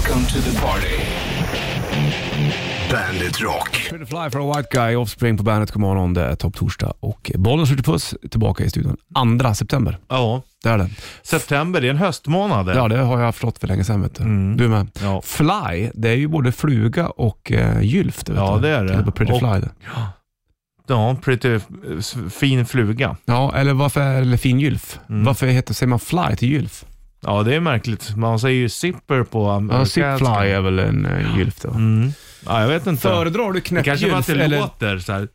Welcome to the party. Bandit Rock. Pretty Fly for a White Guy, Offspring på bandet. God morgon, det är topp torsdag och bollen skjuter puss tillbaka i studion. 2 september, Ja, det är det. september, det är en höstmånad. det. Ja, det har jag förstått för länge sedan. Vet du. du med. Ja. Fly, det är ju både fluga och uh, gylf. Vet Ja, du. det är det. Eller på Pretty Och- Fly. det. Ja, pretty eh, fin fluga. Ja, eller varför är det fin gylf? Mm. Varför heter, säger man fly till gylf? Ja, det är märkligt. Man säger ju zipper på Ja, amerikanska. zip fly är väl en uh, gylf då. Mm. Ja, jag vet inte. Föredrar du det kanske bara att knäppgylf det eller... låter så här.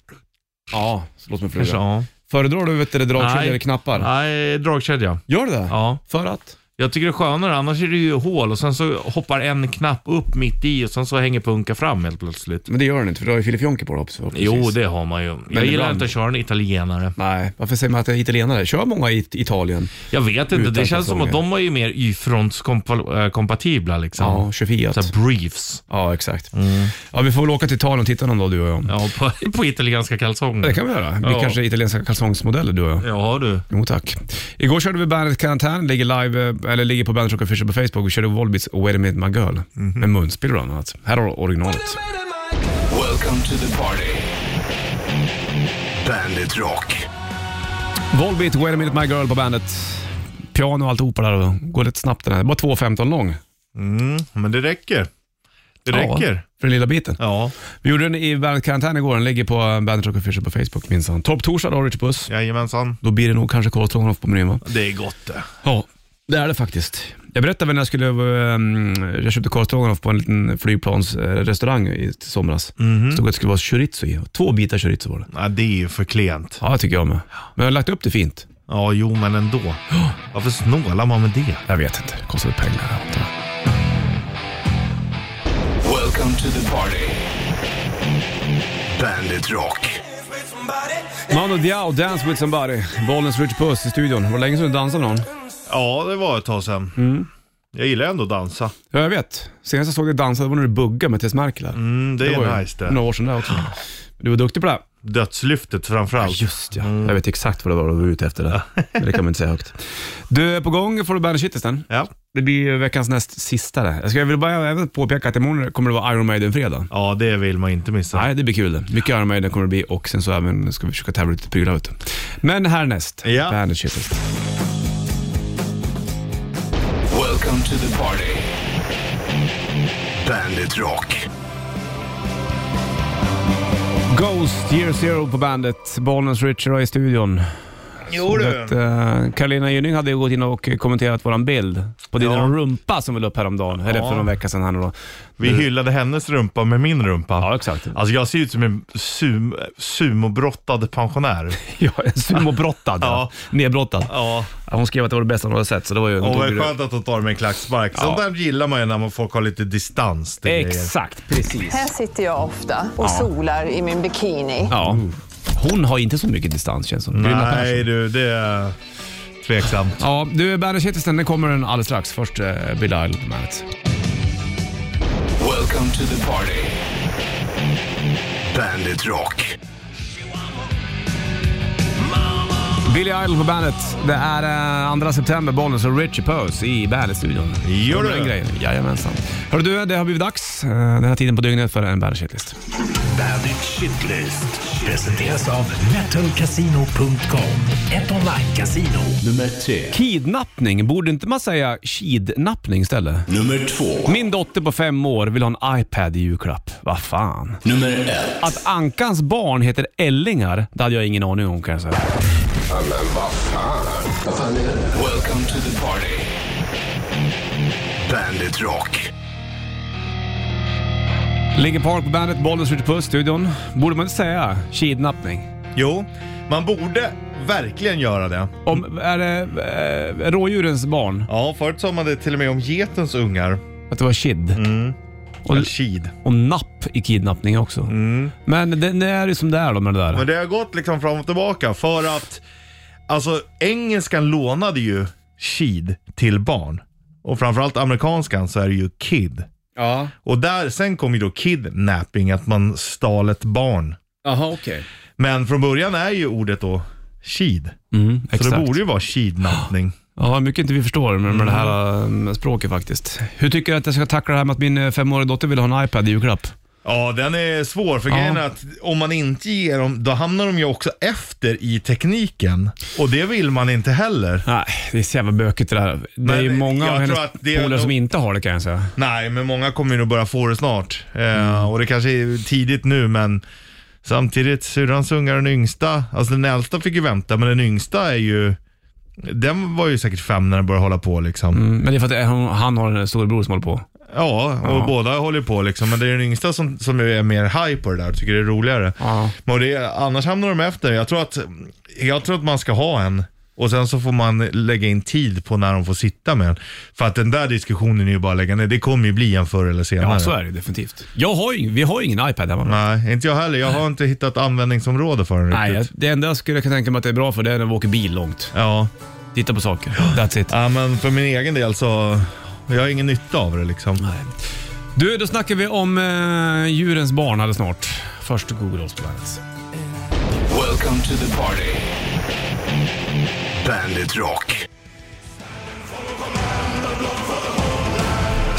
Ja, så låter som Kanske, fluga. ja. Föredrar du vet du, dragkedja Nej. eller knappar? Nej, dragkedja. Gör du det? Ja. För att? Jag tycker det är skönare, annars är det ju hål och sen så hoppar en knapp upp mitt i och sen så hänger punka fram helt plötsligt. Men det gör den inte, för du har ju Filip Jonke på det också. Jo, precis. det har man ju. Jag Men gillar ibland- inte att köra en italienare. Nej, varför säger man att det är italienare? Kör många i Italien? Jag vet inte, det känns som att de var ju mer Y-frontskompatibla liksom. Ja, kör Fiat. Så här briefs. Ja, exakt. Ja, vi får väl åka till Italien och titta någon dag, du och jag. Ja, på, på italienska kalsonger. Det kan vi göra. Vi Ja. kanske är italienska kalsongsmodeller, du och jag. Ja du. Jo, tack. Igår körde vi bandet Karantän, ligger live, eh, eller ligger på Bandet Rock Official på Facebook. Vi körde Volbeats Wait a minute my girl, med munspel bland annat. Här har du originalet. Welcome to the party. Bandit Rock. Volbeat Wait a minute my girl på bandet. Piano och alltihopa där och går lite snabbt den här. Bara 2.15 lång. Mm, men det räcker. Det räcker. för den lilla biten. Ja, Vi gjorde den i Bandet Karantän igår. Den ligger på Bandet Rock Official på Facebook minsann. Topp torsdag då, Richard Puss. jajamensan. Då blir det nog kanske Karl Stroganoff på menyn va? Det är gott det. Ja, det är det faktiskt. Jag berättade väl när jag skulle, um, jag köpte Karl Stroganoff på en liten flygplansrestaurang i somras. Mhm. Stod att det skulle vara chorizo i. Två bitar chorizo var det. Ja, det är ju för klent. Ja, det tycker jag med. Men jag har lagt upp det fint. Ja, jo, men ändå. Varför snålar man med det? Jag vet inte, det kostar pengar. Welcome to the party. Bandit Rock. Mando Diao, Dance with somebody. Bollens Richard Puss i studion. Var det länge sedan du dansade någon? Ja, det var ett tag sedan. Mm. Jag gillar ändå att dansa. Ja, jag vet. Senast jag såg dig dansa det var när du buggade med Tess Merkel här. Mm, det, var är ju nice det. några år sedan det också. Du var duktig på det. Dödslyftet framförallt. Just ja. Jag vet exakt vad det var du var ute efter det. Men det kan man inte säga högt. Du är på gång får du Bandit Shitlisten. Ja. Det blir ju veckans näst sista det. Jag ska jag vill bara även påpeka att imorgon kommer det vara Iron Maiden-fredag. ja, det vill man inte missa. Nej, det blir kul det. Mycket Iron Maiden kommer det bli och sen så även ska vi försöka tävla lite prylar vet du. Men härnäst, Ja. Bandit Shitlist. To the party. Bandit Rock. Ghost, Year Zero på bandet. Bollnäs Richard i studion. Jo du. Att, uh, Carolina Gynning hade ju gått in och kommenterat våran bild på din Ja. rumpa som vi la upp häromdagen, eller Ja. för någon vecka sedan. Här nu då. Vi hyllade hennes rumpa med min rumpa. Ja, exakt. Alltså jag ser ut som en sum, sumobrottad pensionär. Ja, en sumobrottad. ja. Ja. Nedbrottad. Ja, Ja, hon skrev att det var det bästa hon hade sett, så det var ju... och vad skönt att hon tar med en klackspark. Sånt där gillar man ju när man folk har lite distans till grejer. Exakt, precis. Här sitter jag ofta och solar i min bikini. Ja. Hon har inte så mycket distans känns det som. Nej Persson. du, det är tveksamt. Ja, du, Bandit Shitlisten, den kommer den alldeles strax. Först uh, Bill Idol på bandet. Welcome to the party. Bandit Rock. Billy Idol på bandet. Det är uh, 2 september, Bollnäs och Richie Pose i Bandet-studion. Gör Kommer det? grejen? Jajamensan. Hörru du, det har blivit dags uh, den här tiden på dygnet för en Bandit Shitlist. Bandit Shitlist presenteras av metalcasino.com. Ett online-casino. Nummer tre. Kidnappning, borde inte man säga kidnappning istället? Nummer två. Min dotter på fem år vill ha en iPad i julklapp. Vad fan. Nummer ett. Att Ankans barn heter Ellingar, det hade jag ingen aning om kan jag säga. Welcome to the party. Bandit Rock. Linkin Park på bandet, Bollnäs skjuter puss, studion. Borde man inte säga kidnappning? Jo, man borde verkligen göra det. Om, är det eh, rådjurens barn? Ja, förut sa man det till och med om getens ungar. Att det var kid? Och, Eller kid. och napp i kidnappning också. Men det, det är ju som det är då med det där. Men det har gått liksom fram och tillbaka för att alltså engelskan lånade ju kid till barn. Och framförallt amerikanskan så är det ju kid. Ja. Och där, sen kom ju då kidnapping, att man stal ett barn. Jaha, okej. Men från början är ju ordet då kid. Mm, Så exakt. det borde ju vara kidnappning. Ja, mycket inte vi förstår med, med det här eh, språket faktiskt. Hur tycker du att jag ska tackla det här med att min eh, femåriga dotter vill ha en iPad i julklapp? Ja, den är svår för grejen är att om man inte ger dem, då hamnar de ju också efter i tekniken. Och det vill man inte heller. Nej, det är så jävla bökigt det där. Det är ju Men många jag av hennes tror att det är polare som inte har det kan jag säga. Nej, men många kommer ju nog börja få det snart. Eh, Mm. och det kanske är tidigt nu, men samtidigt, syrrans ungar den yngsta, alltså den äldsta fick ju vänta, men den yngsta är ju, den var ju säkert fem när den började hålla på liksom. Mm, men det är för att han, han har en storebror som håller på. Ja, och Ja. båda håller på liksom, men det är den yngsta som, som är mer high på det där och tycker det är roligare. Ja. Men det, annars hamnar de efter. Jag tror, att, jag tror att man ska ha en och sen så får man lägga in tid på när de får sitta med den. För att den där diskussionen är ju bara att lägga ner. Det kommer ju bli en förr eller senare. Ja, så är det definitivt. Jag har ju, vi har ju ingen iPad hemma. Nej, inte jag heller. Jag har inte hittat användningsområde för den Nej, jag, riktigt. det enda jag skulle kunna tänka mig att det är bra för det är när vi åker bil långt. Ja. Titta på saker. That's it. ja, men för min egen del så jag har ingen nytta av det liksom. Nej. Du, då snackar vi om eh, djurens barn alldeles snart. Först Google oss på bandet. Welcome to the party. Bandit Rock.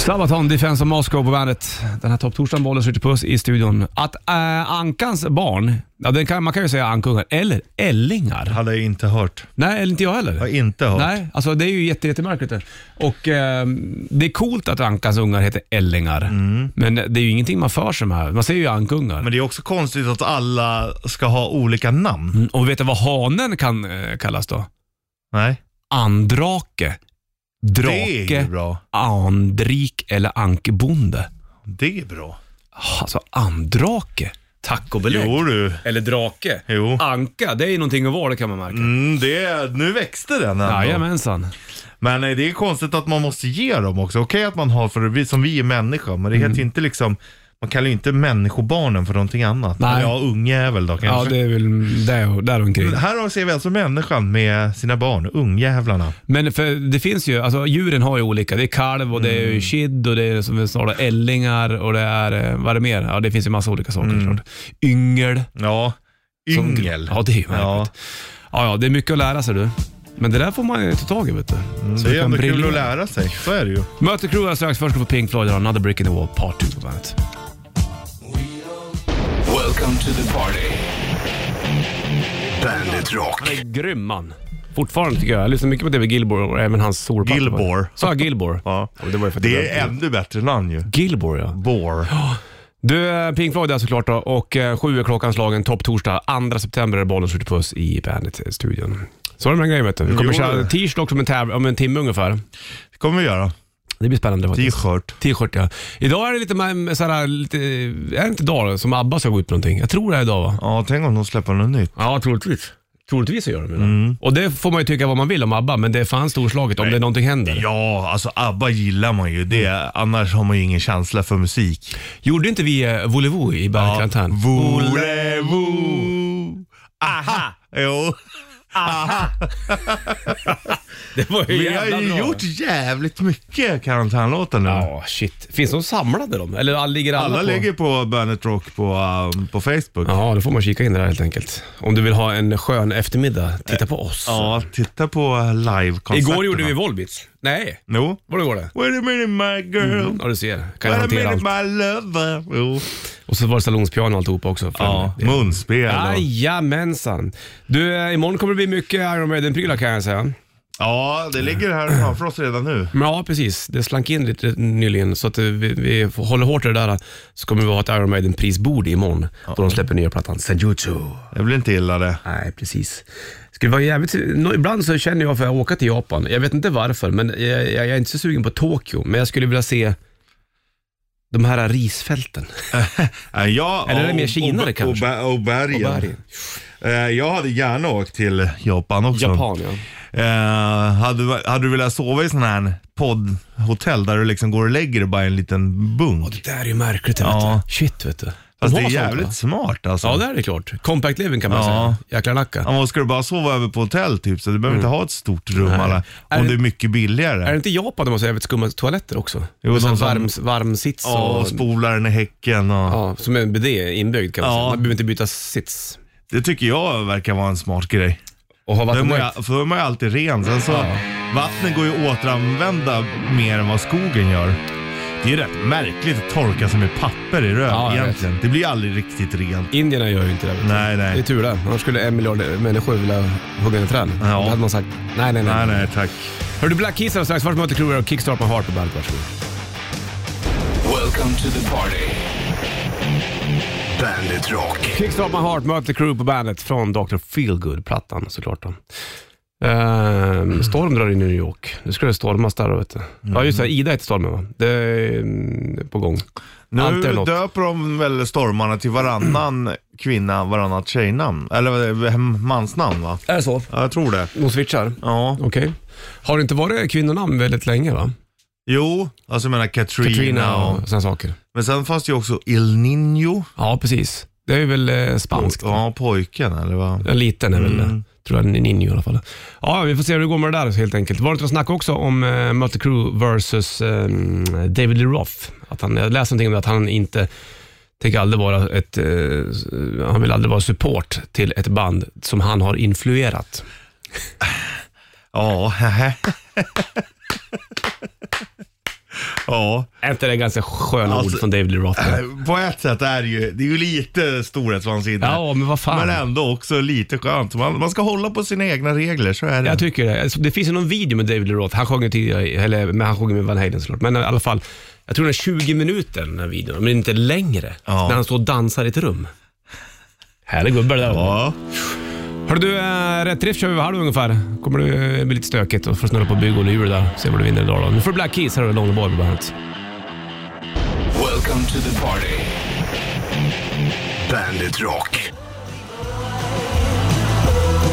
Sabaton, Defense of Moscow på bandet. Den här topptorsdagen, bollen skjuter puss i studion. Att äh, Ankans barn, ja, den kan, man kan ju säga ankungar, eller ällingar. Hade jag inte hört. Nej, eller inte jag heller. Har inte hört. Nej, alltså det är ju jätte, jättemärkligt. det. Och eh, det är coolt att Ankans ungar heter ällingar, men det är ju ingenting man för sig med. Man säger ju ankungar. Men det är också konstigt att alla ska ha olika namn. Mm, Och vet du vad hanen kan eh, kallas då? Nej. Andrake, drake, andrik eller ankebonde. Det är bra. Alltså andrake, tack och belägg. Jo du. Eller drake. Jo. Anka, det är ju någonting att vara, det kan man märka. Mm, det är, nu växte den ändå. Jajamensan. Men eh, det är konstigt att man måste ge dem också. Okej att man har, för vi, som vi är människor, men det Mm. heter ju inte liksom, man kallar ju inte människobarnen för någonting annat. Nej. Ja, ungjävel då Ja, kanske. det är väl där, där omkring. Här ser vi alltså människan med sina barn, ungjävlarna. Men för det finns ju, alltså djuren har ju olika. Det är kalv och det är ju kid och det är som vi sa, ällingar och det är, eh, vad är det mer? Ja, det finns ju massa olika saker såklart. Yngel. Ja, som- yngel. Ja, det är ju Ja. märkligt. Ja. ja, det är mycket att lära sig du. Men det där får man ju ta tag i vet du. Så Mm, Det är ändå kul att lära sig, så är det ju. Möter Crew strax. Först ska vi få Pink Floyd och Another Brick in the Wall Part 2 på bandet. Welcome to the party. Bandit Rock. Han är grym man. Fortfarande tycker jag. Jag lyssnar mycket på David Gilbor och även hans solplattor. Gilmore. Sa jag Gilbor? Ja. Ja, det var ju för att Det är ännu bättre namn ju. Gilbor ja. Bore. Du, eh, Pink Floyd är såklart då, och eh, sju är klockan slagen, topp torsdag. 2 september är bollen skjuter puss i Bandet-studion. Så är det med den grejen vet du. Vi kommer Jo, köra t-shirt också om en, täv- om en timme ungefär. Det kommer vi göra. Det blir spännande faktiskt. T-shirt. T-shirt ja. Idag är det lite, såhär, lite är det inte idag som ABBA ska gå ut med någonting? Jag tror det är idag va? Ja, tänk om de släpper något nytt. Ja, troligtvis. Troligtvis så gör de mm. Och det får man ju tycka vad man vill om ABBA, men det är fan storslaget om det någonting händer. Ja, alltså ABBA gillar man ju. Det, Annars har man ju ingen känsla för musik. Gjorde inte vi eh, Volevo i Bergkarantän? Volevo. Aha! Jo. Det var ju Vi har jävla ju bra. gjort jävligt mycket karantänlåtar nu. Ja, shit. Finns de samlade de? Eller ligger alla, Alla på? ligger på Bandet Rock på, um, på Facebook. Ja, då får man kika in där helt enkelt. Om du vill ha en skön eftermiddag, titta på oss. Ja, titta på live-konserterna. Igår gjorde vi Volbeats. Nej, Jo. var det går det? Wait a minute my girl. Ja, du ser. Kan jag Wait a hantera minute allt. my lover. Jo. Och så var det salonspiano och alltihopa också. Ja, det- munspel. och- Jajamensan. Du, eh, imorgon kommer det bli mycket Iron Maiden-prylar kan jag säga. Ja, det ligger här framför oss redan nu. Men Ja, precis. Det slank in lite nyligen, så att eh, vi, vi håller hårt i det där. Så kommer vi ha ett Iron Maiden-prisbord imorgon, då de släpper nya plattan Senjutsu. Det blir inte illa det. Nej, precis. Skulle vara jävligt, nå- ibland så känner jag för att åka till Japan. Jag vet inte varför, men jag, jag, jag är inte så sugen på Tokyo. Men jag skulle vilja se de här risfälten. Äh, Ja, Eller är det och- mer Kina och, kanske? Och, och bergen. Och bergen. Eh, Jag hade gärna åkt till Japan också. Japan, ja. Eh, hade, du- hade du velat sova i sån här poddhotell där du liksom går och lägger dig bara i en liten bunk? Det där är ju märkligt, Ja. vet du. Shit, vet du. Fast det är jävligt smart alltså. Ja, det är det klart. Compact living kan man Ja. säga. Jäkla nacka. Ja, men ska du bara sova över på hotell typ, så du behöver inte ha ett stort rum Mm. Alla, Är om det- det är mycket billigare. Är det inte Japan de har så jävligt skumma toaletter också? Jo, de som- varm, varm sits Ja, och... och spolaren i häcken och... Ja, som en bidé inbyggd kan man Ja. säga. Man behöver inte byta sits. Det tycker jag verkar vara en smart grej. och har Då är man, vattendräkt. ju- för då är man ju alltid ren. Sen så, vattnet går ju att återanvända mer än vad skogen gör. Det är rätt märkligt att torka sig med papper i röv Ja, jag egentligen. Det blir ju aldrig riktigt rent. Indierna gör ju inte det. vet du. Nej, Det är nej. tur det. Annars skulle en miljard människor vilja hugga ner träd. Ja. Då hade man sagt nej, nej, nej. Nej, nej, tack. Hör du Black Keys alldeles strax. Först möter Clue och Kickstart My Heart på bandet. Varsågod. Welcome to the party. Bandit Rock. Kickstart My Heart möter Crew på bandet från Dr. Feelgood-plattan såklart. Då. Ehm, storm drar in i New York. Nu ska det stormas där vet du. Ja just det, Ida heter stormen va? Det är mm, på gång. Nu döper de väl stormarna till varannan kvinna, varannat tjejnamn. Eller det, mansnamn va? Är det så? Ja, jag tror det. De switchar? Ja. Okej. Har det inte varit kvinnonamn väldigt länge va? Jo, alltså jag menar Katrina, Katrina och... och sådana saker. Men sen fanns det ju också Il Niño. Ja, precis. Det är väl eh, spanskt. Ja, pojken eller vad? En liten är väl Mm tror jag, Ninjo i alla fall. Ja, vi får se hur det går med det där helt enkelt. Var det inte snack också om eh, Mötley Crüe versus eh, David Lee Roth? Att han, jag läste någonting om att han inte tänker aldrig vara ett, eh, han vill aldrig vara support till ett band som han har influerat. Ja, Ja, Är inte det ganska sköna Alltså, ord från David Lee Roth? eh, på ett sätt är det ju, det är ju lite storhetsvansinne. Ja, men vad fan. Men ändå också lite skönt. Man, man ska hålla på sina egna regler, så är det. Jag tycker det. Alltså, Det finns ju någon video med David Lee Roth. Han sjöng ju tidigare, eller men han sjunger med Van Halen såklart. Men i alla fall, jag tror den är 20 minuter den här videon, men inte längre. Ja. När han står och dansar i ett rum. Härlig gubbe det där. Ja. Hörru du, eh, rätt drift kör vi vid halv ungefär. Kommer det eh, bli lite stökigt och får snurra på bygg och hjul där. Se vad du vinner idag då. Nu får du Black Keys, här har du Lonely Boy på bandet. Welcome to the party. Bandit Rock.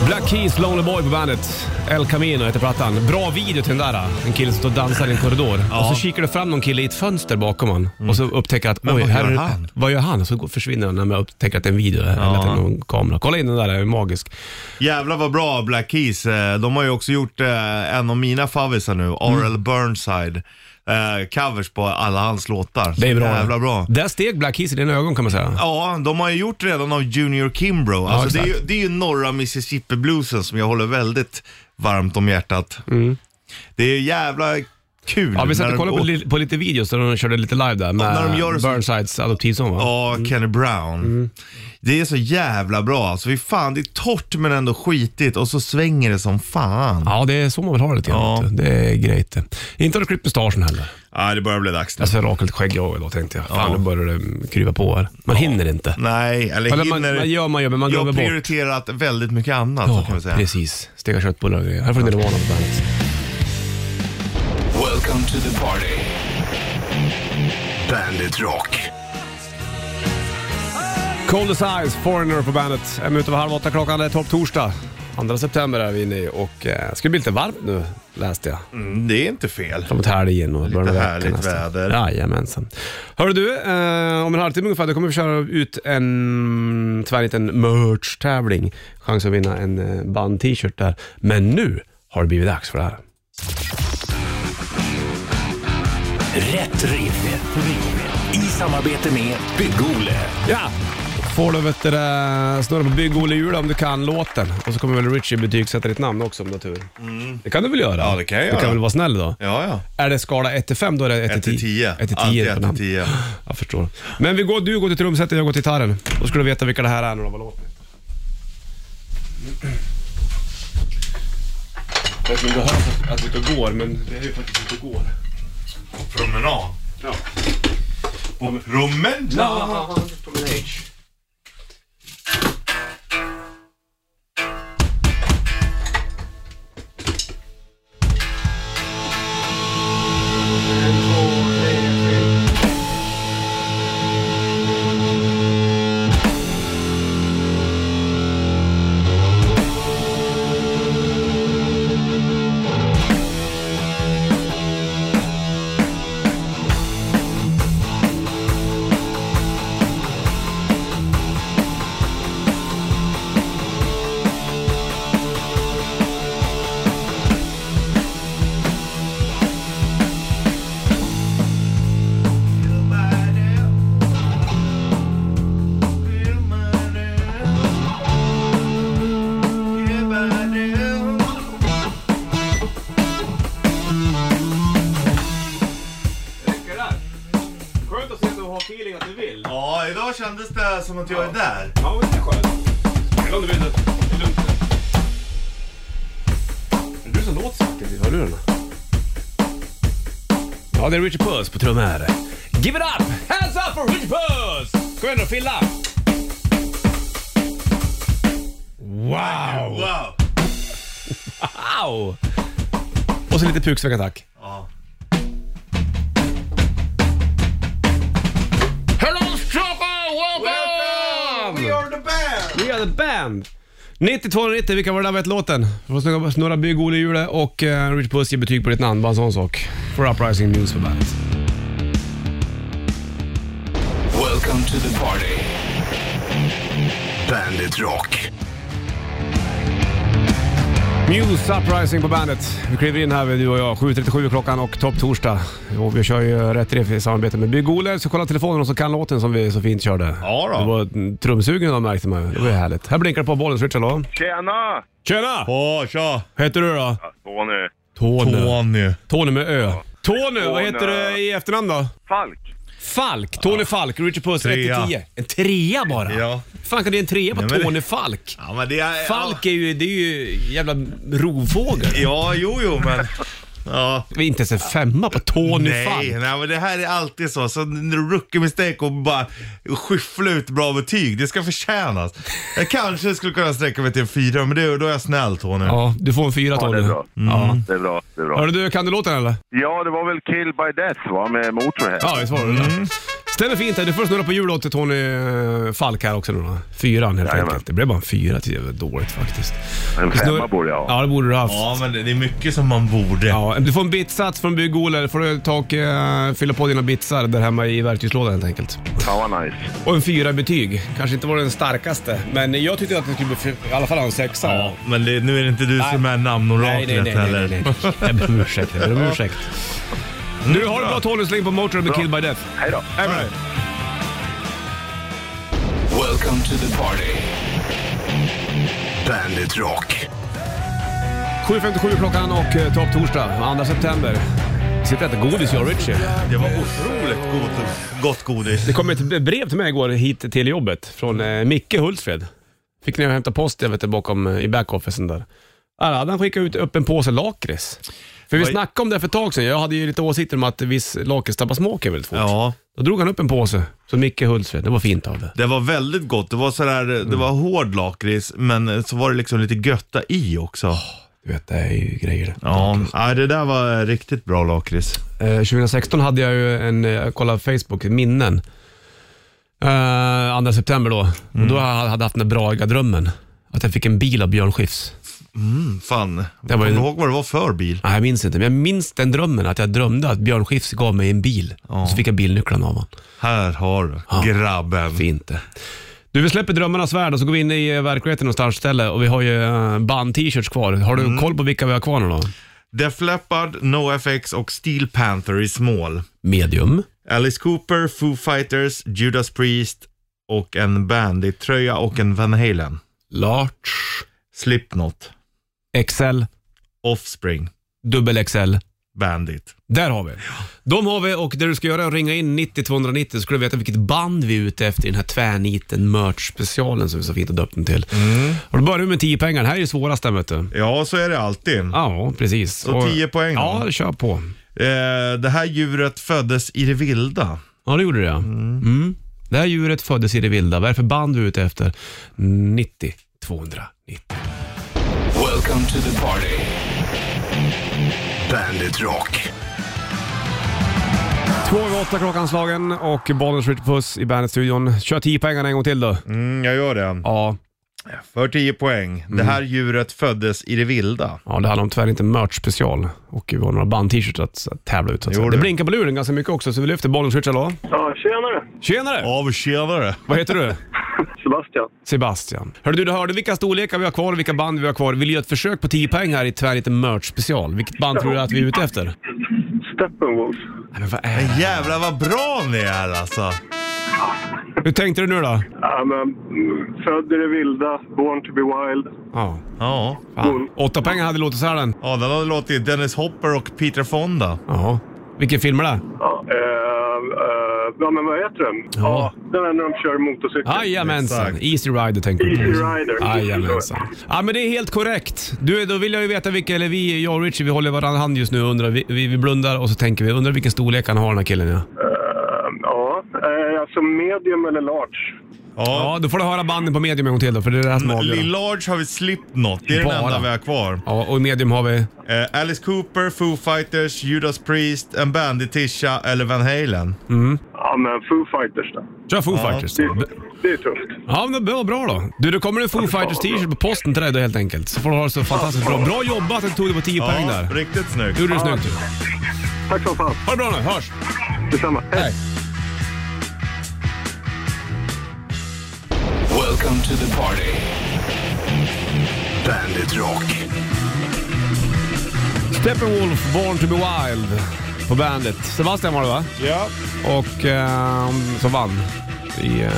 Black Keys, Lonely Boy på bandet. El Camino heter plattan. Bra video till den där. En kille som står och dansar i en korridor. Och så kikar det fram någon kille i ett fönster bakom honom. Och så upptäcker att, Men oj, vad här gör är- han? Vad gör han? Så försvinner han när man upptäcker att det är en video eller att det är någon kamera. Kolla in den där, den är magisk. Jävlar vad bra Black Keys. Eh, De har ju också gjort eh, en av mina favvisar nu, Mm. Oral Burnside. Eh, covers på alla hans låtar. Det är bra. Jävla bra. Där steg Black Keys i dina ögon kan man säga. Ja, de har ju gjort redan av Junior Kimbrough. Alltså, det, är ju, det är ju norra Mississippi-bluesen som jag håller väldigt varmt om hjärtat. Det är jävla kul. Mm. Ja, vi satt och de- kollade på, li- på lite videos där de körde lite live där med när de gör så- Burnsides adoptivson va? Ja, Kenny Brown. Mm. Det är så jävla bra. Alltså, fy fan, det är torrt men ändå skitigt och så svänger det som fan. Ja, det är så man vill ha det lite grann. Ja. vet du. Det är grejt det. Inte har du klippt mustaschen heller. Ja, det börjar bli dags nu. Jag ska raka lite skägg jag idag tänkte jag. Fan, nu börjar det krypa på här. Man hinner inte. Nej, eller, Eller man, hinner... man gör, man gör, men man jag glömmer har bort. prioriterat väldigt mycket annat, så kan vi säga. precis. Steka köttbullar och grejer. Här får du Nirvana på bandet. Welcome to the party. Bandit Rock. Cold as Ice, Foreigner på bandet. En minut över halv åtta klockan, det är topp torsdag. 2 september är vi inne i och eh, ska det bli lite varmt nu, läste jag. Mm, det är inte fel. Framåt helgen och början av veckan härligt nästan. väder. Jajamensan. Hörru du, eh, om en halvtimme ungefär då kommer vi köra ut en tvärliten merch-tävling. Chans att vinna en eh, band-t-shirt där. Men nu har det blivit dags för det här. Rätt riff. I samarbete med Bygg-Ole. Ja! Får du vet du, det, snurra på bygg Olle Jula om du kan låten. Och så kommer väl Richie betygsätta ditt namn också om du har tur. Det kan du väl göra? Ja, det kan jag Du göra. kan väl vara snäll då? Ja, ja. Är det skala 1 till 5 då är det 1 1 till 10. 1 till 10 Alltid på 1 namn. till 10. Jag förstår. Men vi går, du går till trumsetet, jag går till gitarren. Då ska du veta vilka det här är när de var låten. Jag vet inte om du hör att- och går, men det är ju faktiskt och går. Promenad. Ja. På promenad. Skönt det som att jag är där. Ja, men det är skönt. Spela om du vill. Det är lugnt. Är det du som låter så vackert i hörlurarna? Ja, det är Richard Puss på trummor här. Give it up! Hands up for Richard Puss! Kom igen då, Filla! Wow! Wow! Wow! Och så lite puksvecka tack. We are the band! 9290, vilka var det där vet låten? Får snurra, snurra bygg i hjulet och uh, Rich Puss ger betyg på ditt namn, bara en sån sak. For Uprising News för bandet. Welcome to the party. Bandit Rock. Muse Uprising på bandet. Vi kliver in här du och jag, 7.37 klockan och topp torsdag. Och vi kör ju rätt riff i samarbete med Bygg-Ole, så kolla telefonen som kan låten som vi så fint körde. Ja då. Du var trumsugen idag märkte man ju. Det var ju härligt. Här blinkar det på bollen, Switch, hallå? Tjena! Tjena! Åh, tja! Heter du då? Tony. Tony. Tony. Tony med Ö. Tony, vad heter du i efternamn då? Falk. Falk, Tony Falk, Richard Puss, Trea. 1-10. En trea bara? Ja. fan kan det är en trea på Nej, men det- Tony Falk? Ja, men det är... Falk är ju, det är ju jävla rovfågel. Ja, jo, jo, men... Ja. Vi är inte ens en femma på Tony nej, Falk. nej, men det här är alltid så. Så rookie mistake och bara skyffla ut bra betyg, det ska förtjänas. Jag kanske skulle kunna sträcka mig till en fyra, men det, då är jag snäll Tony. Ja, du får en fyra Ja, Tony. det är bra. Ja. Det är bra. Det är bra. Hörru du, kan du låten eller? Ja, det var väl Kill by Death va, med Motorhead? Ja, visst var det det. Stämmer fint här. Du får snurra på hjulet till Tony eh, Falk här också nu då. Fyran helt Jajamän. enkelt. Det blev bara en fyra till. Det var dåligt faktiskt. En Du snurrar- femma borde jag ha. Ja, det borde du ha haft. Ja, men det det är mycket som man borde. Ja, du får en bitsats från Bygg-Ole. får du ta och eh, fylla på dina bitsar där hemma i verktygslådan helt enkelt. Fan vad nice. Och en fyra i betyg. Kanske inte var den starkaste, men jag tyckte att det skulle bli f- i alla fall ha en sexa. Ja, men det, nu är det inte du som är namnoraklet nej, nej, nej, heller. nej, nej. Jag ber om ursäkt. Jag ber om ursäkt. Du har det bra Tony, släng på Motörhead med Kill by Death. Hej då. Hej med dig. Welcome to the party. Bandit Rock. 7.57 klockan och eh, topp torsdag, 2 september. Sitter och äter godis jag och Richie. Det var otroligt god, gott godis. Det kom ett brev till mig igår hit till jobbet från eh, Micke Hultsfred. Fick ni hämta post jag vet, du, bakom eh, i backofficen där. Där hade han skickat ut upp en påse lakrits. För vi snackade om det för ett tag sedan. Jag hade ju lite åsikter om att viss lakrits tappar smak väldigt fort. Ja, Då drog han upp en påse, så Micke Hultsfred. Det var fint av det. det var väldigt gott. Det var sådär, det var hård lakrits, men så var det liksom lite götta i också. Du vet, det är ju grejer det. Ja, ja det där var riktigt bra lakrits. Eh, 2016 hade jag ju en, eh, jag kollade Facebook, minnen. Uh, 2 september då. Och då hade jag haft den där braiga drömmen. Att jag fick en bil av Björn Skifs. Mm, fan, Det kommer var du ju- ihåg vad det var för bil? Nej, jag minns inte, men jag minns den drömmen. Att jag drömde att Björn Skifs gav mig en bil. Så fick jag bilnycklarna av honom. Här har du, grabben. Fint det. Du, vi släpper drömmarnas värld och så går vi in i eh, verkligheten någonstans ställe och vi har ju eh, band-t-shirts kvar. Har du koll på vilka vi har kvar nu då? Def Leppard, NoFX och Steel Panther i small. Medium, Alice Cooper, Foo Fighters, Judas Priest och en Bandit-tröja och en Van Halen. large, Slipknot, XL, Offspring, dubbel XL. Bandit. Där har vi. De har vi och det du ska göra är att ringa in 90 290 så ska du veta vilket band vi är ute efter i den här tvärniten merch-specialen som vi så fint har döpt den till. Och då börjar vi med 10 pengar. Det här är ju svårast vet du. Ja, så är det alltid. Ja, precis. Så 10 poäng då. Ja, kör på. Eh, det här djuret föddes i det vilda. Ja, det gjorde det ja. Mm. Det här djuret föddes i det vilda. Vad är det för band vi är ute efter? 90 290. Welcome to the party. Bandit Rock. Två över åtta klockan slagen och Bollnäs Puss i Bandet-studion. Kör 10 pengarna en gång till då. Mm, jag gör det. Ja, För 10 poäng. Det här djuret föddes i det vilda. Ja, det handlar om tvärniten merch special och vi har några band-t-shirts att, att tävla ut. Så att säga. Det det. blinkar på luren ganska mycket också, så vi lyfter bollen. Switch, hallå? Ja, tjenare! Tjenare! Av tjenare. Vad heter du? Sebastian. Sebastian. Hörde du, du hörde vilka storlekar vi har kvar och vilka band vi har kvar. Vill du göra ett försök på 10 poäng här i tvärniten merch special? Vilket band tror du att vi är ute efter? Steppenwolf. Nej, men vad är Jävlar vad bra ni är alltså. Hur tänkte du nu då? Ja, men, född i det vilda, born to be wild. Ja. Ja. Fan. Åtta pengar hade låtit så här den. Ja, den hade låtit Dennis Hopper och Peter Fonda. Ja. Vilken film är det? Ja. Eh, eh, ja, men vad heter den? Ja. den här när de kör motorcykel. Jajamensan. Easy Rider tänker du Easy på. Rider. Jajamensan. Ja men det är helt korrekt. Du, då vill jag ju veta vilka, eller vi, jag och Richie, vi håller varandra hand just nu och undrar, vi, vi, blundar och så tänker vi, undrar vilken storlek han har den här killen ja. Eh, ja, eh, alltså medium eller large. Ja. Ja, då får du höra banden på medium en gång till då, för det är som Lill avgör. Large har vi Slipknot. Det är den Bara. enda vi har kvar. Ja, och i medium har vi... Eh, Alice Cooper, Foo Fighters, Judas Priest, en Bandit Tisha eller Van Halen. Ja, men Foo Fighters då. Kör Foo Fighters. Det, det är tufft. Ja, men det var bra då. Du, det kommer en Foo Fighters t-shirt på posten till dig då helt enkelt. Så får du ha det så fantastiskt bra. Bra jobbat att du tog det på 10 poäng där. riktigt snyggt. gjorde du snyggt. Tack som fan. Ha det bra nu, hörs! Detsamma. Hej. Welcome to the party. Bandit Rock. Steppenwolf, Born to be Wild på bandet. Sebastian var det va? Ja. Och eh, som vann i eh,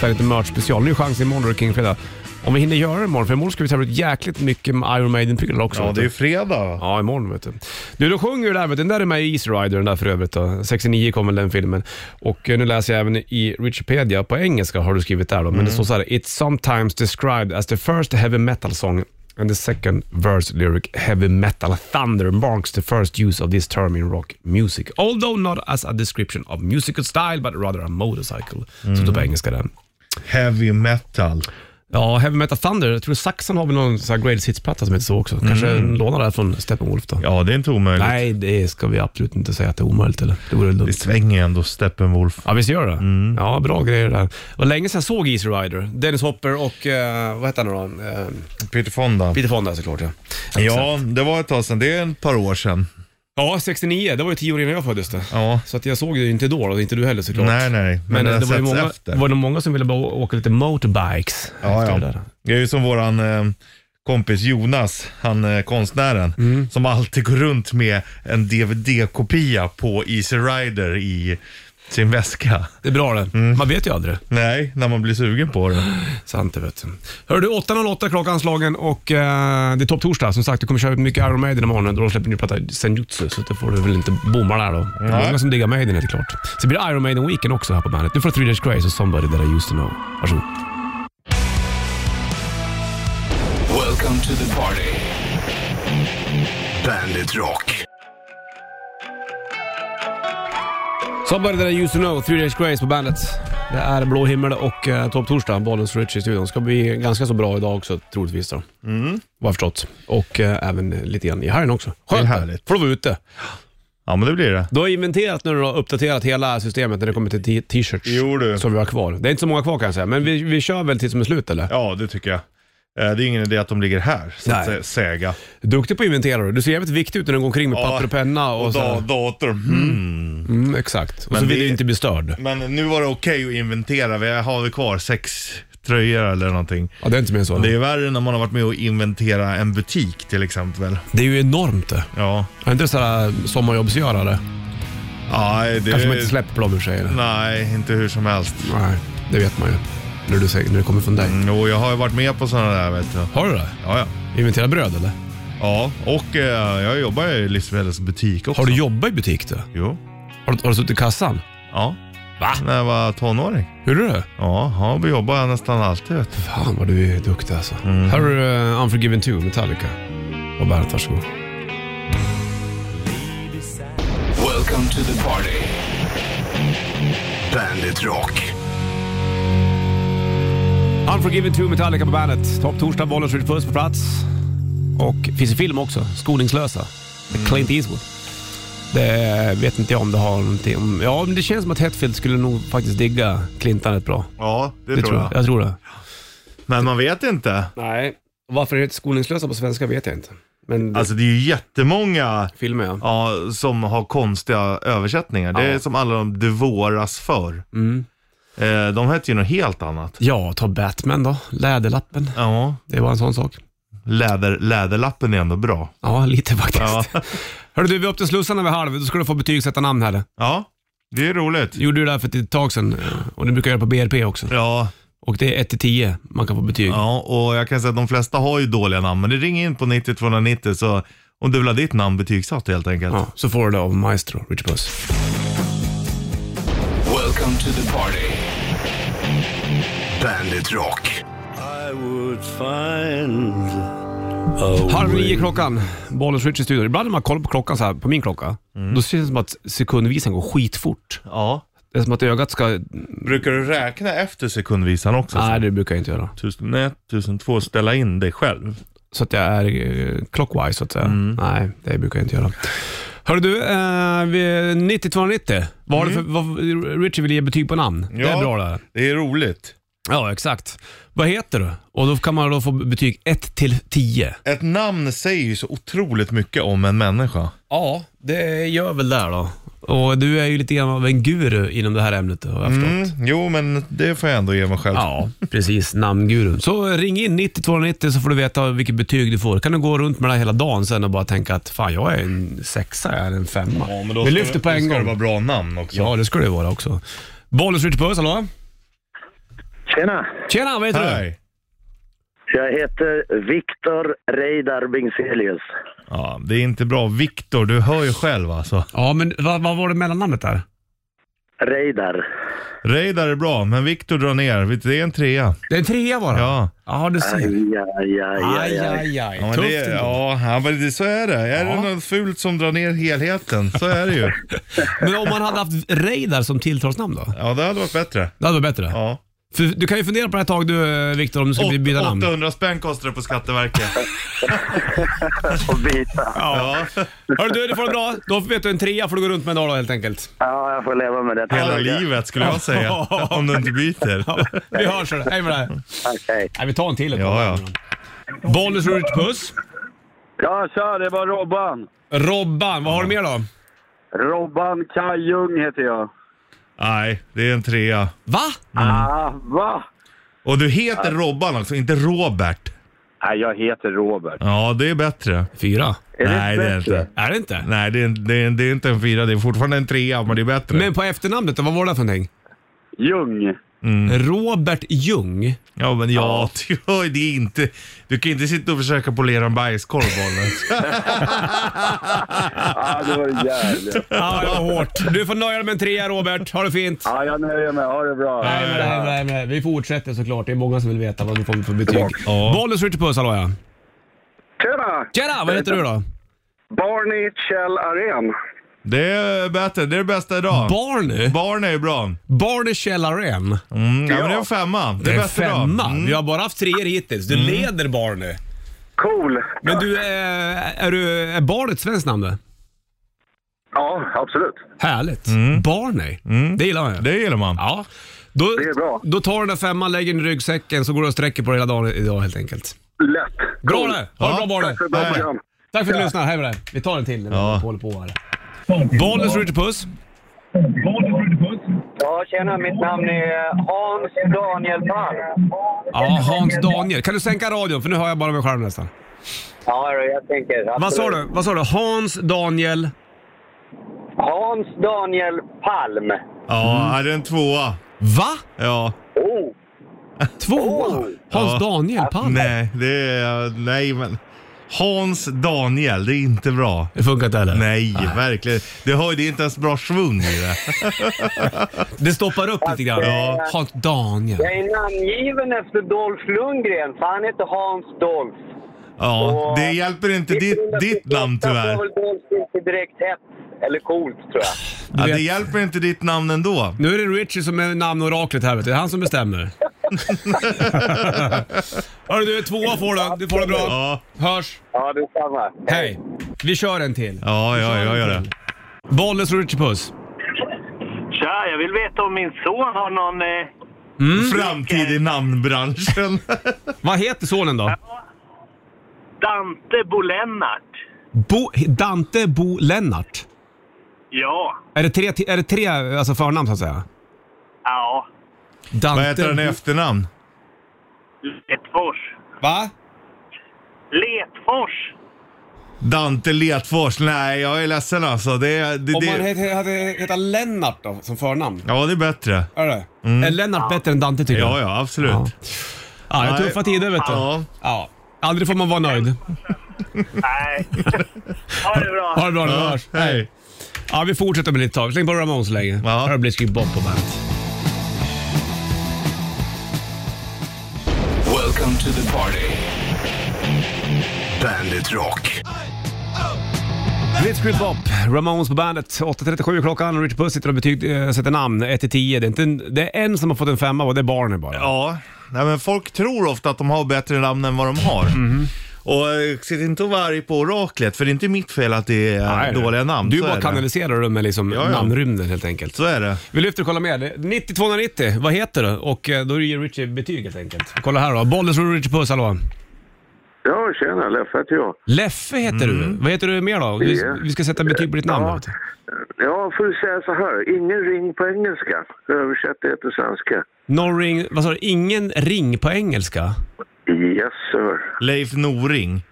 Färdigt Merch special. Ny chans imorgon då är det King Fredag. Om vi hinner göra det imorgon, för imorgon ska vi tävla ut jäkligt mycket med Iron Maiden-prylar också. ja, vet det du. är fredag. Ja, imorgon vet du. Du, då sjunger du där, vet du. Den där är med i Easy Rider, den där för övrigt. Då. 69 kom väl den filmen. Och eh, nu läser jag även i Wikipedia, på engelska har du skrivit där då, men det står så här. It's sometimes described as the first heavy metal song and the second verse lyric, heavy metal thunder, marks the first use of this term in rock music. Although not as a description of musical style, but rather a motorcycle. Så står på engelska där. Heavy metal. Ja, Heavy Metal Thunder. Jag tror Saxon har väl någon sån här Greatest Hits-platta som heter så också. Kanske mm. lånar det här från Steppenwolf då. Ja, det är inte omöjligt. Nej, det ska vi absolut inte säga att det är omöjligt. Eller? Det vore Det dumt. svänger ju ändå Steppenwolf. Ja, visst gör det? Ja, bra grejer där. Det var länge sedan jag såg Easy Rider. Dennis Hopper och, eh, vad heter han nu då? Eh, Peter Fonda. Peter Fonda såklart ja. Ja, det var ett tag sedan. Det är ett par år sedan. Ja, 69. Det var ju tio år innan jag föddes det. Ja. Så att jag såg det ju inte då och inte du heller såklart. Nej, nej. Men, det eh, har det var ju många, efter. var det många som ville bara åka lite motorbikes Ja, efter ja. det där. Det är ju som våran eh, kompis Jonas, han eh, konstnären, Mm. som alltid går runt med en DVD-kopia på Easy Rider i sin väska. Det är bra det. Mm. Man vet ju aldrig. Nej, när man blir sugen på det. Sant det vet du. Hör du, 8.08 klockan slagen och eh, det är topptorsdag. Som sagt, du kommer köra mycket Iron Maiden imorgon då de släpper ny platta Senjutsu, så det får du väl inte bomma där då. Det är många som diggar Maiden helt klart. Så blir det Iron Maiden Weekend också här på bandet. Du får Three Days Grace och Somebody That I Used To Know. Varsågod. Welcome to the party. Bandit Rock. Somebody That I Used To Know, Three Days Grace på bandet. Det är blå himmel och uh, topptorsdag, Bollens Rich i studion. Ska bli ganska så bra idag också troligtvis då. Mm. Vad jag förstått. Och eh, även lite grann i helgen också. Det är Skönt härligt. Får du vara ute. Ja, men det blir det. Du har inventerat du har uppdaterat hela systemet när det kommer till t- t-shirts Jo, du. som vi har kvar. Det är inte så många kvar kan jag säga, men vi, vi kör väl tills som är slut eller? Ja, det tycker jag. Eh, Det är ingen idé att de ligger här, så att Nej. säga. Duktig på att inventera du. Du ser jävligt viktig ut när du går omkring med Ja, papper och penna och, Och da- dator. Mm. Mm, exakt. Och Men så vill det- du inte bli störd. Men nu var det okej att inventera. Vi har vi kvar sex tröjor eller någonting. Ja, det är inte mer så. Det Det är värre när man har varit med och inventera en butik till exempel. är ju enormt det. Ja. Är inte det sådär sommarjobbsgörare? Nej, det... Kanske man inte släpper dem ur sig eller? Nej, inte hur som helst. Nej, det vet man ju. När, du säger, när det kommer från dig. Mm, Jo, jag har ju varit med på sådana där vet du. Har du det? Ja, ja. Inventera bröd eller? Ja, och eh, jag jobbar i livsmedelsbutik också. Har du jobbat i butik då? Jo. Har du, har du suttit i kassan? Ja. Va? När jag var tonåring. Hur är det? Ja, ja vi jobbar nästan alltid vet du. Fan vad du är duktig alltså. Mm. Här har du uh, Unforgiven 2, Metallica. Och bandet, varsågod. Welcome to the party. Bandit Rock. Unforgiven 2, Metallica på bandet. Topp torsdag, Bollens Puss på plats. Och finns i film också, Skoningslösa. Med Clint Eastwood. Det vet inte jag om det har någonting om... Ja, men det känns som att Hetfield skulle nog faktiskt digga Clintan rätt bra. Ja, det, Det tror jag. Jag tror det. Men man vet inte. Nej. Varför det heter Skoningslösa på svenska vet jag inte. Men Alltså det är ju jättemånga filmer ja. ja, som har konstiga översättningar. Det är Ja. som alla de det våras för. Mm. Eh, de heter ju något helt annat. Ja, ta Batman då. Läderlappen. Ja, Det var en sån sak. läder, läderlappen är ändå bra. Ja, lite faktiskt. Ja. Hörru du, vi är upp till slussarna vid halv. Då ska du få betygsätta namn här. ja, det är roligt. gjorde du det här för ett tag sedan och det brukar jag göra på BRP också. Ja, Och det är 1 till 10 man kan få betyg. ja, och jag kan säga att de flesta har ju dåliga namn, men det ringer in på 90 så om du vill ha ditt namn betygsatt helt enkelt. Ja, så får du det av Maestro, Richard Puss. Welcome to the party. Bandit Rock. Halv nio klockan, Bollens Rich i studion. Ibland när man kollar på klockan så här, på min klocka, då ser det som att sekundvisan går skitfort. Ja. Det är som att ögat ska... Brukar du räkna efter sekundvisan också? Nej, det brukar jag inte göra. 1001, 1002, ställa in dig själv. Så att jag är eh, clockwise så att säga. Nej, det brukar jag inte göra. Hörru du, eh, vi- 90-290. Vad har du för, vad, Richie vill ge betyg på namn. Det är bra det. Det är roligt. Ja, exakt. Vad heter du? Och då kan man då få betyg 1 till 10. Ett namn säger ju så otroligt mycket om en människa. Ja, det gör väl det då. Och du är ju lite grann av en guru inom det här ämnet har jag förstått. Mm, jo, men det får jag ändå ge mig själv. Ja, precis. Namngurun. Så ring in 90-290 så får du veta vilket betyg du får. kan du gå runt med det här hela dagen sen och bara tänka att fan, jag är en sexa, jag är en femma. Ja, men då Vi lyfter på då en ska det gång. vara bra namn också. Ja, det ska det vara också. Bollens Ritchie Puss, hallå? Tjena! Tjena, vad heter du? Hej. Jag heter Viktor Reidar Bingselius. Ja, det är inte bra. Viktor, du hör ju själv alltså. Ja, men vad, vad var det mellannamnet där? Reidar. Reidar är bra, men Viktor drar ner. Du, Det är en trea. Det är en trea bara? Ja. Ja, du ser. Aj, aj, aj, Aj, aj, aj. aj, aj. Ja, men Tufft det, ändå. ja, ja, men det, så är det. Är Ja. det något fult som drar ner helheten, så är det ju. Men om man hade haft Reidar som tilltalsnamn då? Ja, det hade varit bättre. Det hade varit bättre. Ja. För du kan ju fundera på det här ett tag du, eh, Viktor, om du ska Åt- byta namn. 800 spänn kostar det på Skatteverket. Och byta. Ja. Hörru du, det får det bra. Då vet du en trea får du gå runt med en dag då, helt enkelt. Ja, jag får leva med det. Tack så Hela mycket. livet skulle jag säga. Om du inte byter. Ja, vi hörs. hörru. Hej med dig. Tack, hej. Nej, vi tar en till. ett Ja, tag. Bollnäs Ritch Puss. Ja, tja, det var Robban. Robban, vad har du mer då? Robban Kajung heter jag. Nej, det är en trea. Va? Ah, va? Och du heter Robban också, inte Robert. Nej, jag heter Robert. Ja, det är bättre. Fyra. Är det Nej, det är bättre? inte. Är det inte? Nej, det är, det, är, det är inte en fyra. Det är fortfarande en trea, men det är bättre. Men på efternamnet då, vad var det för någonting? Ljung. Robert Ljung. Ja, men ja, ja. det är inte... Du kan inte sitta och försöka polera en bajskorv, bollen. Ah, det var jävligt. Ja, det var hårt. Du får nöja dig med en trea Robert. Ha det fint. Ja, jag nöjer mig. Ha det bra. Nej, men, nej, nej, nej. Vi fortsätter såklart. Det är många som vill veta vad du får för betyg. Ja. Bollnäs Ritchie Puss, hallå ja. Tjena! Tjena, vad heter du då? Barney Kjell Arén. Det är bättre. Det är det bästa idag. Barney? Barn är ju bra. Barney Källaren. Mm, ja, men det är en femma. Det är, Det är bäst idag. femma. Mm. Vi har bara haft treor hittills. Du leder Barney. Cool. Men du, är, är, du, är Barney ett svenskt namn det? Ja, absolut. Härligt. Barney. Det gillar man ju. Det gillar man. Ja. Då, Det är bra. då tar du den där femman, lägger den i ryggsäcken så går du och sträcker på det hela dagen idag helt enkelt. Lätt. Bra Cool. det! Ha det Ja, bra Barney! Tack för ett bra Nej. program. Tack för att du lyssnade. Hej med dig. Vi tar en till när vi Ja. håller på här. Bollnäs Ritchie Puss. Ja, tjena. Mitt namn är Hans Daniel Palm. Ja, Hans Daniel. Kan du sänka radion? För nu hör jag bara mig själv nästan. Ja, jag tänker... Vad sa du? Vad sa du? Hans Daniel... Hans Daniel Palm. Ja, är det en tvåa? Va? Ja. Oh! Tvåa? Hans Ja. Daniel Palm? Nej, det är... Nej, men... Hans Daniel, det är inte bra. Det funkar inte heller. Nej, verkligen. Det, har, det är inte ens bra svung i det. Det stoppar upp lite grann. Ja. Hans Daniel. Jag är namngiven efter Dolph Lundgren, för han heter Hans Dolph. Ja, det hjälper inte ditt, ditt namn 1978 tyvärr. inte direkt hett eller coolt, tror jag. Ja, det hjälper inte ditt namn ändå. Nu är det Richie som är namnoraklet här vet du. Det är han som bestämmer. Hörru du, tvåa får du. Du får det bra. Ja, Hörs. Ja, detsamma. Hej. Vi kör en till. ja, ja jag gör det. Bollnäs och Richie Puss. Tja, jag vill veta om min son har någon... Eh... Framtid i namnbranschen. Vad heter sonen då? Dante Bolennart. Bo, Dante Bo Lennart. Ja. Är det tre, är det tre alltså förnamn så att säga? Ja. Dante Vad heter han i Bo- efternamn? Letfors. Va? Letfors. Dante Letfors. Nej, jag är ledsen alltså. Det, det, Om man det, heter, hade hetat Lennart då, som förnamn? ja, det är bättre. Är det? Är Lennart bättre än Dante tycker Ja, du? ja, absolut. Ja. Ja, det är tuffa tider vet du. Ja. Ja. Aldrig får man vara nöjd. Nej. Ha det bra. Ha det bra, nu Ja, hörs. hej. Ja, vi fortsätter med lite tag. Släng på Ramones så länge. Ja. Här har Blitzkrieg Bob på bandet. Welcome to the party. Bandit Rock. Blitzkrieg Bob, Ramones på bandet. 8.37 klockan. Richard Puss sitter och betyg, äh, sätter namn 1-10. Det är, inte en, det är en som har fått en femma och det är Barney bara. Ja, nej, men folk tror ofta att de har bättre namn än vad de har. Mhm. Och eh, sitt inte och vara arg på oraklet, för det är inte mitt fel att det är Nej, nej. dåliga namn. Du Så bara det. kanaliserar dem med liksom Ja, ja. namnrymden helt enkelt. Så är det. Vi lyfter och kollar med. Det är 90-290, vad heter du? Och eh, då ger Richie betyg helt enkelt. Kolla här då. Bollnäs och Richie Puss, hallå. Ja, tjena. Leffe heter jag. Leffe heter du. Vad heter du mer då? Vi, Ja. vi ska sätta betyg på ditt namn. Ja. Ja, får du säga så här. Ingen ring på engelska. Översätt det till svenska. No ring, vad sa du? Ingen ring på engelska? Yes, sir. Leif Noring.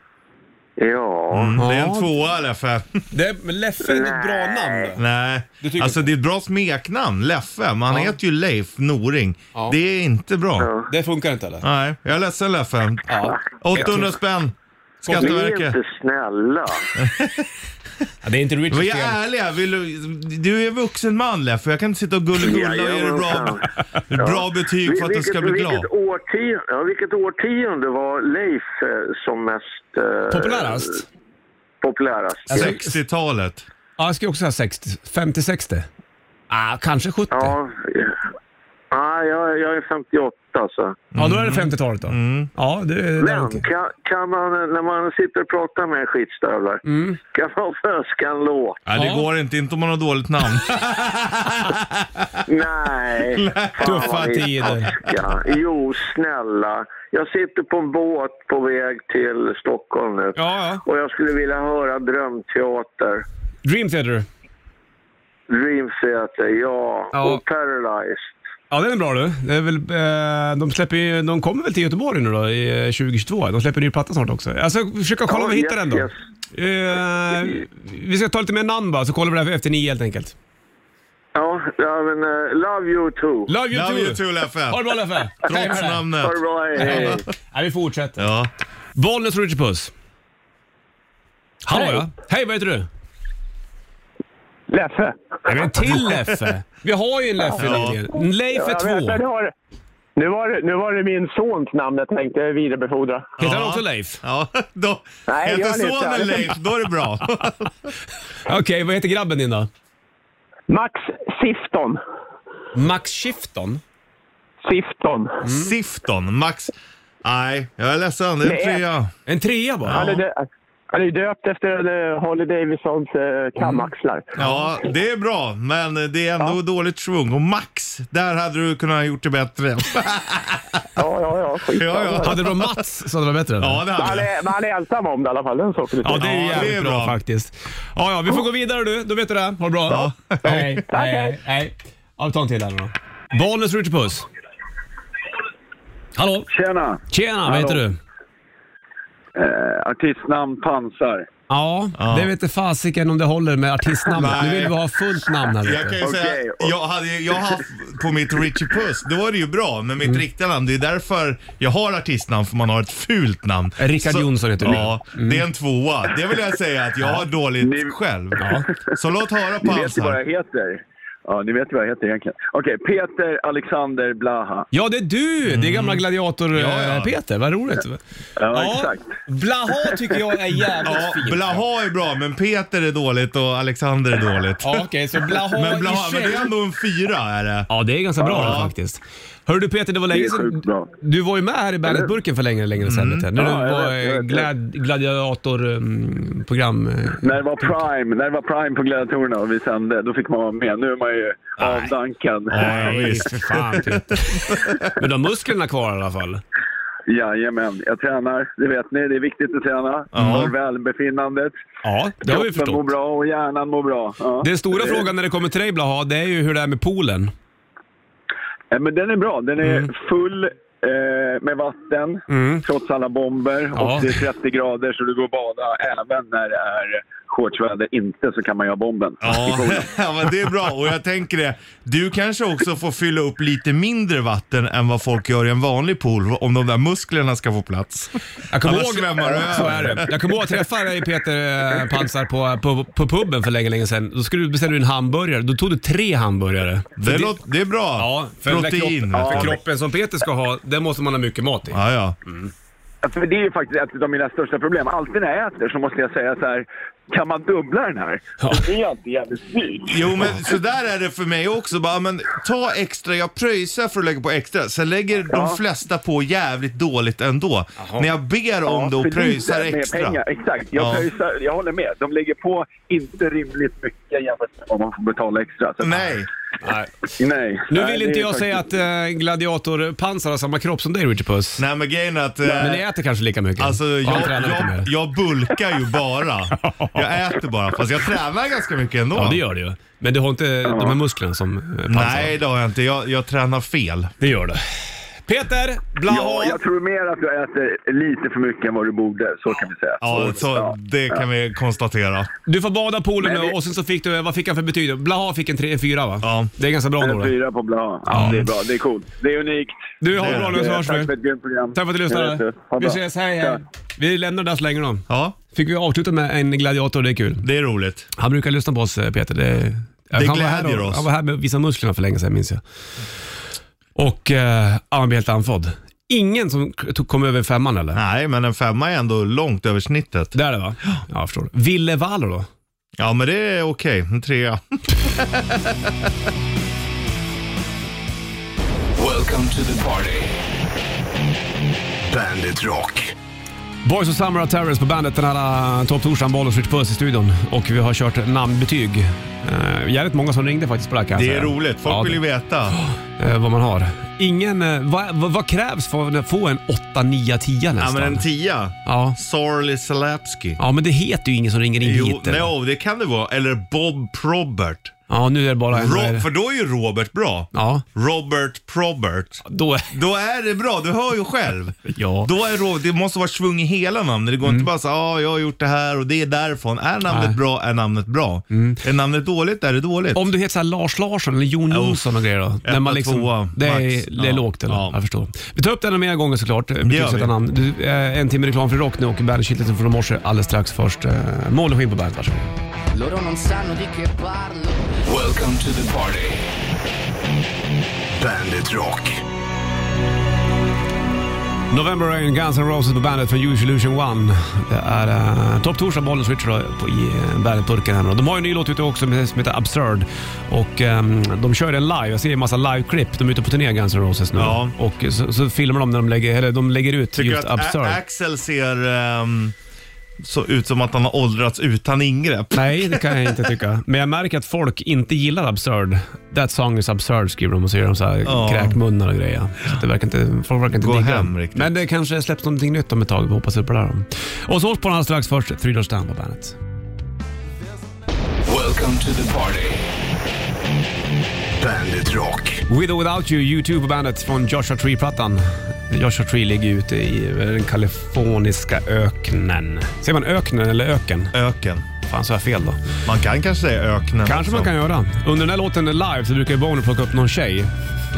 Ja. Mm, det är en tvåa Leffe. Det, men Leffe är ett bra namn då. Nej, Du tycker- alltså det är ett bra smeknamn, Leffe. Men han Ja. heter ju Leif Noring. Ja. Det är inte bra. Ja. Det funkar inte eller? Nej, jag är ledsen Leffe. Ja. 800 spänn. Ni är Skatteverket. inte snälla. ja det är inte Var Richies jag fel. ärliga? Vill du, du är vuxen man Leffe. Jag kan inte sitta och gulligulla och ge dig bra, bra betyg för att du ska bli glad. Vilket årtionde, ja, vilket årtionde var Leif eh, som mest... Eh, Populärast? Populärast. Alltså- 60-talet. Ja, jag skulle också säga 60. 50-60. Ah, kanske 70. Ja, Ja, ja jag, jag är 58 så. då är det 50-talet då. Ja, det där Men okej. kan, kan man, när man sitter och pratar med skitstövlar, Mm. kan man få önska en låt? Ja, det Ja. går inte, inte om man har dåligt namn. Nej. Tuffa tider. Jo, snälla. Jag sitter på en båt på väg till Stockholm nu. Ja, ja. Och jag skulle vilja höra Drömteater. Dream Theater. Dream Theater, ja. Ja. Och Paralyzed. Ja, den är bra du. Det är väl, eh, de, släpper ju, de kommer väl till Göteborg nu då i eh, 2022? De släpper en ny platta snart också. Alltså, försöka kolla om vi hittar yes, den då. yes. Eh, vi ska ta lite mer namn bara, så kollar vi det här efter nio helt enkelt. Ja, ja men uh, Love You Too. Love you Love too! you too Leffe. Ha det bra Leffe! Trots namnet. Ha det bra, hej. hej. Nej, vi fortsätter. Ja. Bollnäs och Richie Puss. Hallå Hej. ja. Hej, vad heter du? Leffe. Nej, men en till Leffe. Vi har ju en Leffe Ja. Leif är Jag vet, två. nu, var, nu, var det, nu var det min sons namn jag tänkte vidarebefordra. Heter han Ja. också Leif? Ja, då, Nej, heter sonen Leif, då är det bra. Okej, vad heter grabben din då? Max Sifton. Max Shifton? Sifton. Sifton, Max. Nej, jag är ledsen. Det är en trea. En trea bara? Dö- han är döpt efter eh, Holly Davidsons eh, kamaxlar. Ja, det är bra, men det är ändå dåligt svung. Och Max, där hade du kunnat gjort det bättre. Ja, ja, ja. Skit. Ja, ja. Hade det varit Mats så hade det varit bättre? eller? Ja, det Men han, hade du. är, men han är ensam om det i alla fall. Den saken är Ja, det är ju Ja, jävligt det är bra, bra. faktiskt. Ja, ja, vi får gå vidare du. Då vet du det. Ha det bra. Ja. Hej, hej, hej. hej. Ja, vi tar en till här nu då. Bollnäs Richie Puss. Hallå? Tjena! Tjena, vad heter du? Eh, artistnamn Pansar. Ja, Ja. det vet inte fasiken om det håller med artistnamnet. Nu vill vi ha fullt namn här. Jag kan ju säga, Okej. jag hade jag haft på mitt Richie Puss, då var det ju bra. Men mitt Mm. riktiga namn, det är därför jag har artistnamn, för man har ett fult namn. Rickard Så- Jonsson heter du. Mm. Ja, det är en tvåa. Det vill jag säga att jag har dåligt själv. Så låt höra Ni vet ju Pansar. vad jag heter. Ja, ni vet ju vad jag heter egentligen. Okej, Peter Alexander Blaha. Ja, det är du! Det är gamla gladiator Ja, ja. eh, Peter. Vad roligt. Ja, exakt. Blaha tycker jag är jävligt Ja, fint. Blaha är bra, men Peter är dåligt och Alexander är dåligt. Ja, okej, så Blaha Men, Blaha, i men det är ändå en fyra är det. Ja, det är ganska bra Ja. det, faktiskt. Hör du Peter, det var länge sedan. Du var ju med här i Bandetburken för länge, länge sedan. vet du. När Ja, du var vet, jag vet, glad, gladiatorprogram. När det var Prime, när det var Prime på Gladiatorerna och vi sände, då fick man vara med. Nu är man ju avdankad. Ja, visst. För fan Peter. Men du har musklerna kvar i alla fall. Jajamän, jag tränar. Det vet ni, det är viktigt att träna. För välbefinnandet. Ja, det har vi Kroppen mår förstått. bra och hjärnan mår bra. Ja. Den stora Det- frågan när det kommer till dig Blaha, det är ju hur det är med poolen. Ja, men den är bra. Den är Mm. full eh, med vatten, trots alla bomber. Ja. Och det är 30 grader så du går och bada även när det är shortsväder inte så kan man göra bomben. Ja, ja, men det är bra. Och jag tänker det, du kanske också får fylla upp lite mindre vatten än vad folk gör i en vanlig pool om de där musklerna ska få plats. Jag kommer ihåg, så är det. Jag kommer ihåg att träffa dig Peter eh, Pansar på, på, på puben för länge, länge sedan. Då skulle du beställa en hamburgare. Då tog du tre hamburgare. Det, låter, det är bra. Ja, för Protein. kroppen, vet för kroppen som Peter ska ha, den måste man ha mycket mat i. Ja, ja. Alltså, det är ju faktiskt ett av mina största problem. Alltid när jag äter så måste jag säga så här, kan man dubbla den här? Ja. Det är alltid jävligt dyrt. Jo men så där är det för mig också. Bara, men, ta extra, jag pröjsar för att lägga på extra. Sen lägger de flesta på jävligt dåligt ändå. När jag ber om det och pröjsar extra. Pengar. Exakt, jag, Ja. pröjsar, jag håller med. De lägger på inte rimligt mycket jämfört med vad man får betala extra. Så, Nej. Nej. nej. Nu Nej, vill det inte jag säga faktiskt- att äh, Gladiator Pansar har samma kropp som dig Richard Puss. Nej men grejen är att... eh, Men ni äter kanske lika mycket? Alltså Ja, jag, jag, jag bulkar ju bara. Jag äter bara. Fast jag tränar ganska mycket ändå. Ja, det gör det ju. Men du har inte de här musklerna som eh, Pansar Nej det har jag inte. Jag, jag tränar fel. Det gör du. Peter, blaha! Ja, jag tror mer att du äter lite för mycket än vad du borde. Så kan vi säga. Ja, så det kan vi konstatera. Du får bada poolen nu och sen så fick du, vad fick han för betyg? Blaha fick en, tre, en fyra va? Ja. Det är ganska bra En nog. fyra på Blaha. Ja, det är bra. Det är coolt. Det är unikt. Du, ha Det bra nu så hörs Tack för vi. ett grymt program. Tack för att du Ja, lyssnade. Vi ses, hej hej. Ja. Vi lämnar det där så länge då. Ja, Fick vi avsluta med en gladiator, det är kul. det är roligt. Han brukar lyssna på oss eh, Peter. Det, Det han var här glädjer och- oss. Han var här med att visa musklerna för länge sedan minns jag. Och eh, han blev helt andfådd. Ingen som tog- kom över femman eller? Nej, men en femma är ändå långt över snittet. Det är det va? Ja, jag förstår. Ville Valo då? Ja, men det är okej. En trea. Welcome to the party. Bandit Rock. Boys of Summer of Terrors på bandet den här uh, topptorsdagen, Bollnäs Rich Puss i studion. Och vi har kört namnbetyg. Uh, jävligt många som ringde faktiskt på det här kan jag Det är säga. roligt. Folk Ja, vill ju veta. eh, vad man har. Ingen, eh, vad, vad, vad krävs för att få en 8, 9, 10 Ja, nästan? men en tia. ja. Sorley Salapski. ja, men det heter ju ingen som ringer in Jo, hit. eller? no, det kan det vara. Eller Bob Probert. Ja, nu är det bara en... Ro- för då är ju Robert bra. Ja, Robert Probert. då är... Då är det bra, du hör ju själv. Ja. Då är Ro- det måste vara svung i hela namnet. Det går inte bara så ah, jag har gjort det här och det är därifrån. Är namnet Nej. bra är namnet bra. Är namnet dåligt är det dåligt. Om du heter så här Lars Larsson eller Jon. Jonsson och grejer då? När man liksom, tvåa, det, är, max. det är Ja. lågt eller? Ja. Jag förstår. Vi tar upp den några mer gånger såklart. Betygsätta vi. namn. Du, eh, en timme reklam för rock nu och bandet från morse alldeles strax. Först eh, Molly Skinn på bandet, varsågod. Loro non sanno di che parlo. Welcome to the party. Bandit Rock. November Rain, Guns N' Roses på bandet från Use Illusion One. Det är uh, Topp Torsdag, Bollnäs Switch då, på, i uh, bandet-burken här. De har ju en ny låt ute också med- som heter Absurd. Och ehm, de kör den live. Jag ser en massa live-klipp. De är ute på turné, Guns N' Roses nu. Ja. Och så, så filmar de när de lägger, eller de lägger ut Tycker just att Absurd. Axel ser ehm, så ut som att han har åldrats utan ingrepp? Nej, det kan jag inte tycka. Men jag märker att folk inte gillar Absurd. That song is absurd skriver de och så gör de så här Ja. kräkmunnar och grejer. Så att det verkar inte, folk verkar inte Gå digga hem riktigt. Men det kanske släpps någonting nytt om ett tag. Vi hoppas på det då. Och så på den här strax först, Three Doors Down på bandet. Welcome to the party. Bandit Rock. With or Without You, YouTube på bandet från Joshua Tree-plattan. Joshua Tree ligger ute i den kaliforniska öknen. Säger man öknen eller öken? Öken. Fan, så jag fel då? Man kan kanske säga öknen Kanske man också. kan göra. Under den här låten live så brukar ju Bono plocka upp någon tjej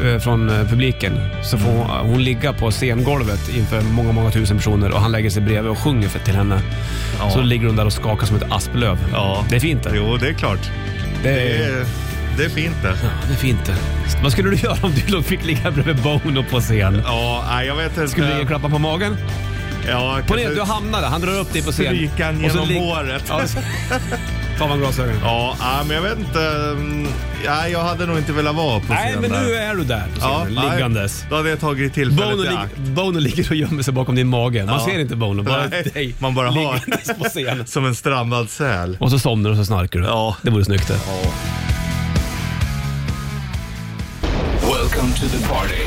eh, från eh, publiken. Så får hon, hon ligga på scengolvet inför många, många tusen personer och han lägger sig bredvid och sjunger för, till henne. Ja. Så ligger hon där och skakar som ett asplöv. Ja. Det är fint det. Jo, det är klart. Det Det är, är, det är fint det. ja, det är fint det. Vad skulle du göra om du fick ligga bredvid Bono på scen? Ja, nej, jag vet inte. Skulle du ge klappa på magen? Ja, Ponera du hamnar där, han drar upp dig på scen. Stryka han genom lig- håret. Ja, så- tar man glasögonen. Ja, nej, men jag vet inte. Ja, jag hade nog inte velat vara på Nej, scen men nu är du där på ja, scenen, nej, liggandes. Då hade jag tagit tillfället Bono, i akt. Bono ligger och gömmer sig bakom din mage. Man Ja. ser inte Bono, bara Nej, dig man bara har- på scenen. Som en strandad säl. Och så somnar du och så snarkar du. Ja. Det vore snyggt det. Welcome to the party.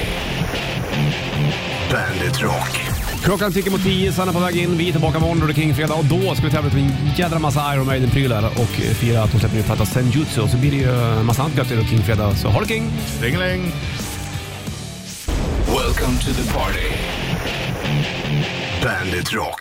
Bandit Rock. Klockan tickar mot tio, Sanna på väg in. Vi är tillbaka imorgon då det är King-fredag och då ska vi tävla ut en jädra massa Iron Maiden-prylar och fira att de släpper ny platta Senjutsu. Och så blir det ju en massa annat gött i King-fredag. Så ha det King! Ringeling. Welcome to the party. Bandit Rock.